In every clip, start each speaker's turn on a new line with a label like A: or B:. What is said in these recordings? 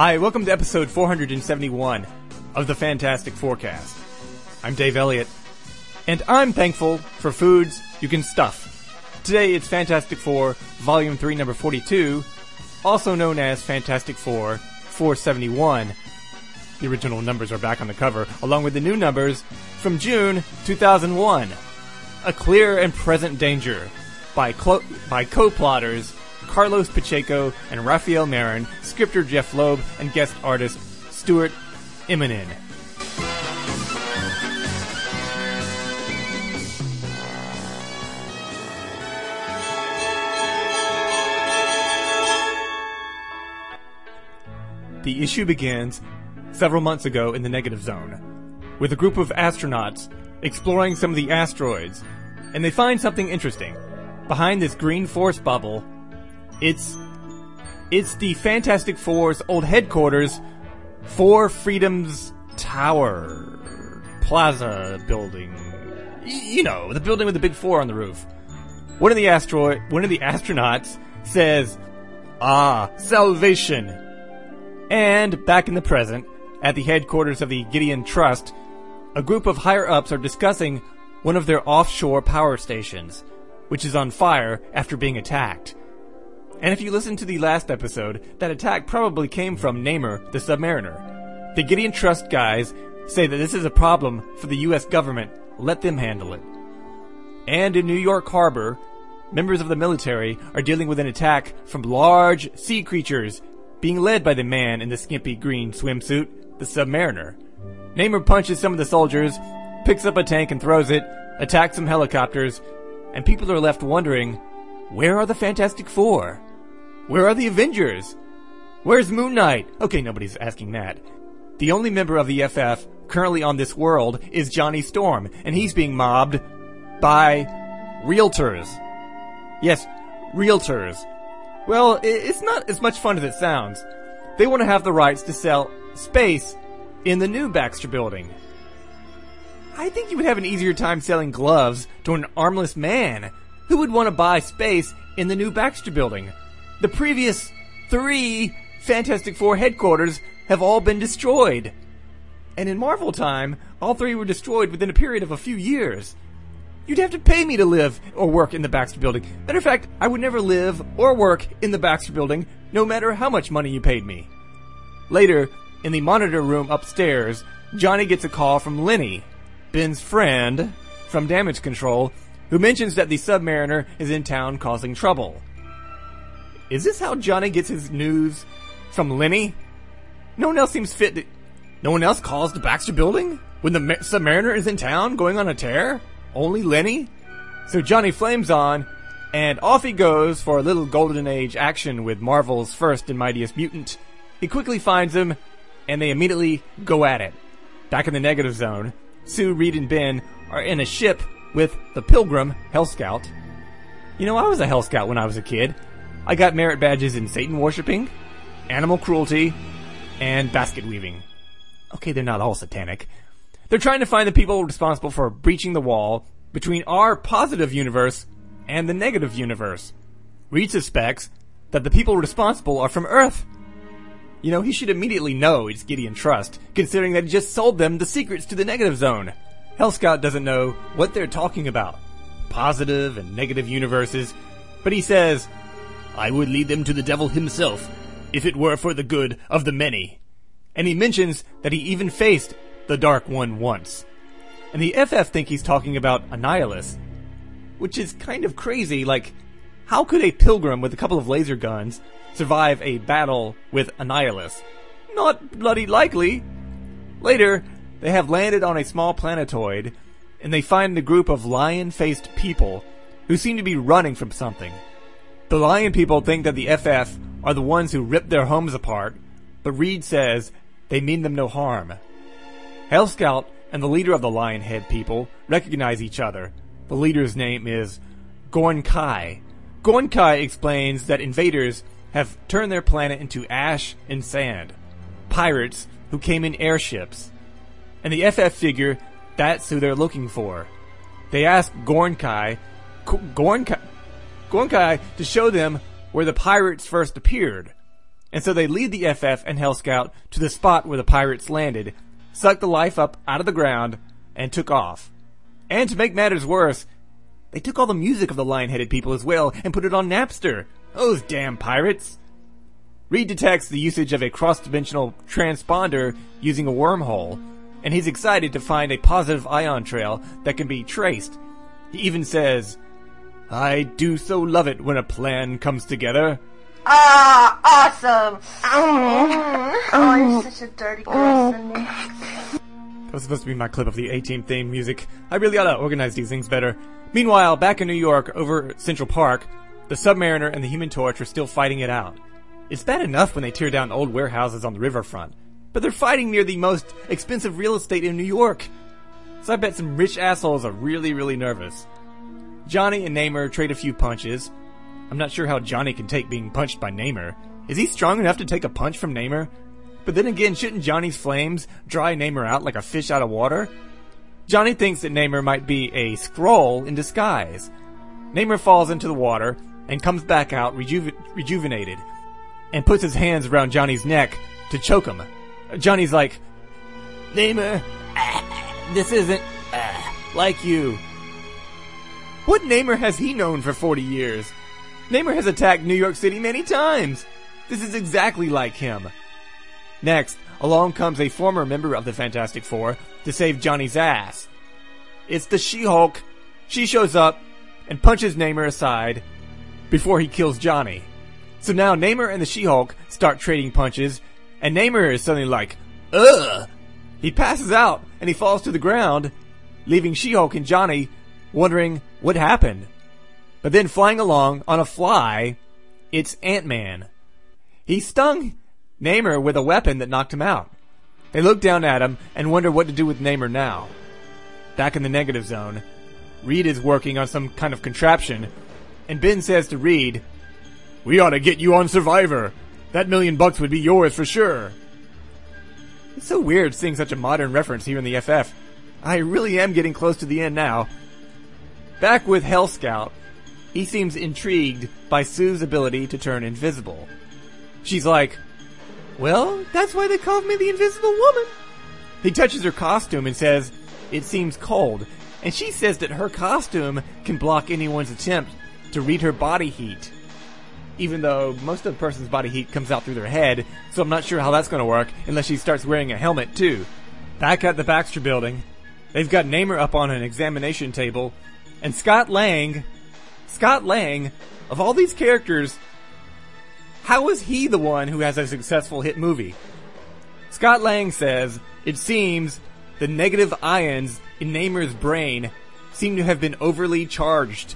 A: Hi, welcome to episode 471 of the Fantastic Forecast. I'm Dave Elliott, and I'm thankful for foods you can stuff. Today it's Fantastic Four, Volume 3, Number 42, also known as Fantastic Four 471. The original numbers are back on the cover, along with the new numbers from June 2001. A Clear and Present Danger by, clo- by co-plotters Carlos Pacheco and Rafael Marin, scripter Jeph Loeb, and guest artist Stuart Immonen. The issue begins several months ago in the negative zone, with a group of astronauts exploring some of the asteroids, and they find something interesting. Behind this green force bubble, it's it's the Fantastic Four's old headquarters, Four Freedoms Tower Plaza building. Y- you know, the building with the big four on the roof. One of the asteroid, one of the astronauts says, "Ah, salvation." And back in the present, at the headquarters of the Gideon Trust, a group of higher ups are discussing one of their offshore power stations, which is on fire after being attacked. And if you listen to the last episode, that attack probably came from Namor, the Submariner. The Gideon Trust guys say that this is a problem for the US government. Let them handle it. And in New York Harbor, members of the military are dealing with an attack from large sea creatures being led by the man in the skimpy green swimsuit, the Submariner. Namor punches some of the soldiers, picks up a tank and throws it, attacks some helicopters, and people are left wondering, where are the Fantastic Four? Where are the Avengers? Where's Moon Knight? Okay, nobody's asking that. The only member of the FF currently on this world is Johnny Storm, and he's being mobbed by realtors. Yes, realtors. Well, it's not as much fun as it sounds. They want to have the rights to sell space in the new Baxter building. I think you would have an easier time selling gloves to an armless man who would want to buy space in the new Baxter building. The previous three Fantastic Four headquarters have all been destroyed. And in Marvel time, all three were destroyed within a period of a few years. You'd have to pay me to live or work in the Baxter building. Matter of fact, I would never live or work in the Baxter building, no matter how much money you paid me. Later, in the monitor room upstairs, Johnny gets a call from Lenny, Ben's friend from Damage Control, who mentions that the Submariner is in town causing trouble. Is this how Johnny gets his news from Lenny? No one else seems fit. To, no one else calls the Baxter building when the Submariner is in town going on a tear? Only Lenny? So Johnny flames on, and off he goes for a little Golden Age action with Marvel's first and mightiest mutant. He quickly finds him, and they immediately go at it. Back in the negative zone, Sue, Reed, and Ben are in a ship with the Pilgrim Hell Scout. You know, I was a Hell Scout when I was a kid. I got merit badges in Satan worshipping, animal cruelty, and basket weaving. Okay, they're not all satanic. They're trying to find the people responsible for breaching the wall between our positive universe and the negative universe. Reed suspects that the people responsible are from Earth. You know, he should immediately know it's Gideon Trust, considering that he just sold them the secrets to the negative zone. Hell Scout doesn't know what they're talking about. Positive and negative universes. But he says, I would lead them to the devil himself, if it were for the good of the many. And he mentions that he even faced the Dark One once. And the FF think he's talking about Annihilus, which is kind of crazy. Like, how could a pilgrim with a couple of laser guns survive a battle with Annihilus? Not bloody likely. Later, they have landed on a small planetoid, and they find a group of lion-faced people who seem to be running from something. The lion people think that the FF are the ones who ripped their homes apart, but Reed says they mean them no harm. Hell Scout and the leader of the Lionhead people recognize each other. The leader's name is Gorn Kai. Gorn Kai explains that invaders have turned their planet into ash and sand. Pirates who came in airships. And the FF figure that's who they're looking for. they ask Gornkai, Gornkai, Gornkai to show them where the pirates first appeared. And so they lead the FF and Hell Scout to the spot where the pirates landed, sucked the life up out of the ground, and took off. And to make matters worse, they took all the music of the lion-headed people as well and put it on Napster. Those damn pirates! Reed detects the usage of a cross-dimensional transponder using a wormhole, and he's excited to find a positive ion trail that can be traced. He even says, I do so love it when a plan comes together.
B: Ah, awesome! Oh, I'm such a dirty girl, Cindy.
A: That was supposed to be my clip of the A-Team theme music. I really ought to organize these things better. Meanwhile, back in New York, over Central Park, the Submariner and the Human Torch are still fighting it out. It's bad enough when they tear down old warehouses on the riverfront, but they're fighting near the most expensive real estate in New York. So I bet some rich assholes are really, really nervous. Johnny and Namor trade a few punches. I'm not sure how Johnny can take being punched by Namor. Is he strong enough to take a punch from Namor? But then again, shouldn't Johnny's flames dry Namor out like a fish out of water? Johnny thinks that Namor might be a Skrull in disguise. Namor falls into the water and comes back out rejuve- rejuvenated and puts his hands around Johnny's neck to choke him. Johnny's like, Namor, this isn't uh, like you. What Namor has he known for 40 years? Namor has attacked New York City many times. This is exactly like him. Next, along comes a former member of the Fantastic Four to save Johnny's ass. It's the She-Hulk. She shows up and punches Namor aside before he kills Johnny. So now Namor and the She-Hulk start trading punches, and Namor is suddenly like, ugh! He passes out and he falls to the ground, leaving She-Hulk and Johnny wondering what happened. But then flying along on a fly, it's Ant-Man. He stung Namor with a weapon that knocked him out. They look down at him and wonder what to do with Namor now. Back in the negative zone, Reed is working on some kind of contraption, and Ben says to Reed, We ought to get you on Survivor. That million bucks would be yours for sure. It's so weird seeing such a modern reference here in the FF. I really am getting close to the end now. Back with Hell Scout, he seems intrigued by Sue's ability to turn invisible. She's like, well, that's why they called me the Invisible Woman. He touches her costume and says, it seems cold, and she says that her costume can block anyone's attempt to read her body heat. Even though most of the person's body heat comes out through their head, so I'm not sure how that's going to work unless she starts wearing a helmet too. Back at the Baxter building, they've got Namor up on an examination table, and Scott Lang, Scott Lang, of all these characters, how is he the one who has a successful hit movie? Scott Lang says, it seems the negative ions in Namor's brain seem to have been overly charged.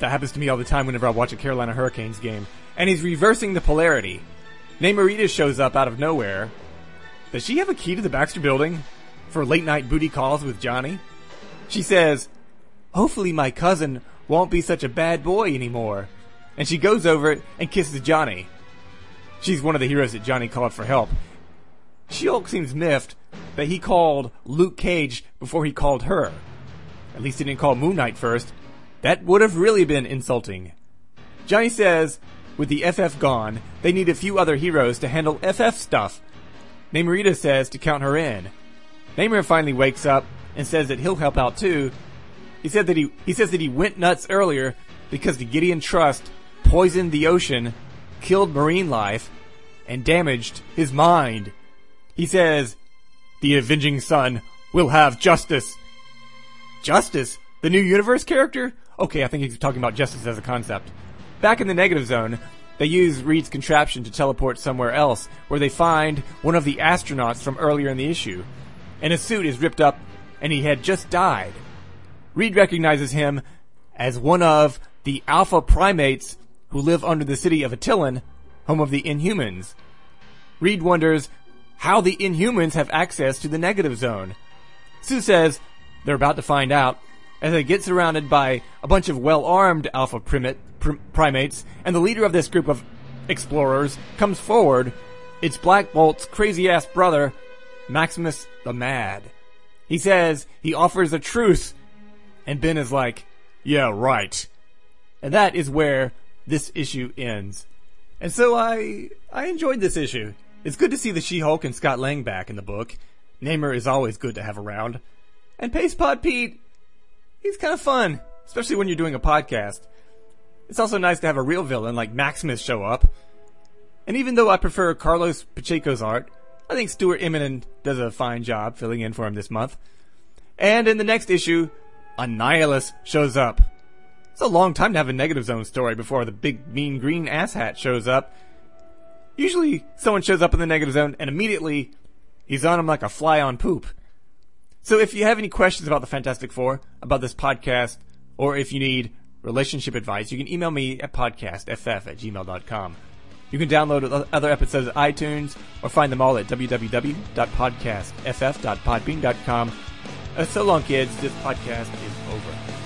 A: That happens to me all the time whenever I watch a Carolina Hurricanes game. And he's reversing the polarity. Namorita shows up out of nowhere. Does she have a key to the Baxter building for late night booty calls with Johnny? She says, hopefully my cousin won't be such a bad boy anymore and she goes over and kisses Johnny. She's one of the heroes that Johnny called for help. She-Hulk seems miffed that he called Luke Cage before he called her. At least he didn't call Moon Knight first. That would have really been insulting. Johnny says, with the FF gone, they need a few other heroes to handle FF stuff. Namorita says to count her in. Namor finally wakes up and says that he'll help out too. He said that he, he says that he went nuts earlier because the Gideon Trust poisoned the ocean, killed marine life, and damaged his mind. He says, the avenging Son will have justice. Justice? The new universe character? Okay, I think he's talking about justice as a concept. Back in the negative zone, they use Reed's contraption to teleport somewhere else, where they find one of the astronauts from earlier in the issue. And his suit is ripped up, and he had just died. Reed recognizes him as one of the Alpha Primates who live under the city of Attilan, home of the Inhumans. Reed wonders how the Inhumans have access to the negative zone. Sue says they're about to find out as they get surrounded by a bunch of well-armed alpha primate, pr- primates, and the leader of this group of explorers comes forward. It's Black Bolt's crazy-ass brother, Maximus the Mad. He says he offers a truce And Ben is like, yeah, right. And that is where this issue ends. And so I, I enjoyed this issue. It's good to see the She-Hulk and Scott Lang back in the book. Namor is always good to have around. And Paste Pod Pete, he's kind of fun, especially when you're doing a podcast. It's also nice to have a real villain like Maximus show up. And even though I prefer Carlos Pacheco's art, I think Stuart Immonen does a fine job filling in for him this month. And in the next issue, Annihilus shows up. It's a long time to have a negative zone story before the big mean green asshat shows up. Usually someone shows up in the negative zone and immediately he's on him like a fly on poop. So if you have any questions about the Fantastic Four, about this podcast, or if you need relationship advice, you can email me at podcastff at gmail.com. You can download other episodes at iTunes or find them all at www.podcastff.podbean.com. Uh, so long, kids. This podcast is over.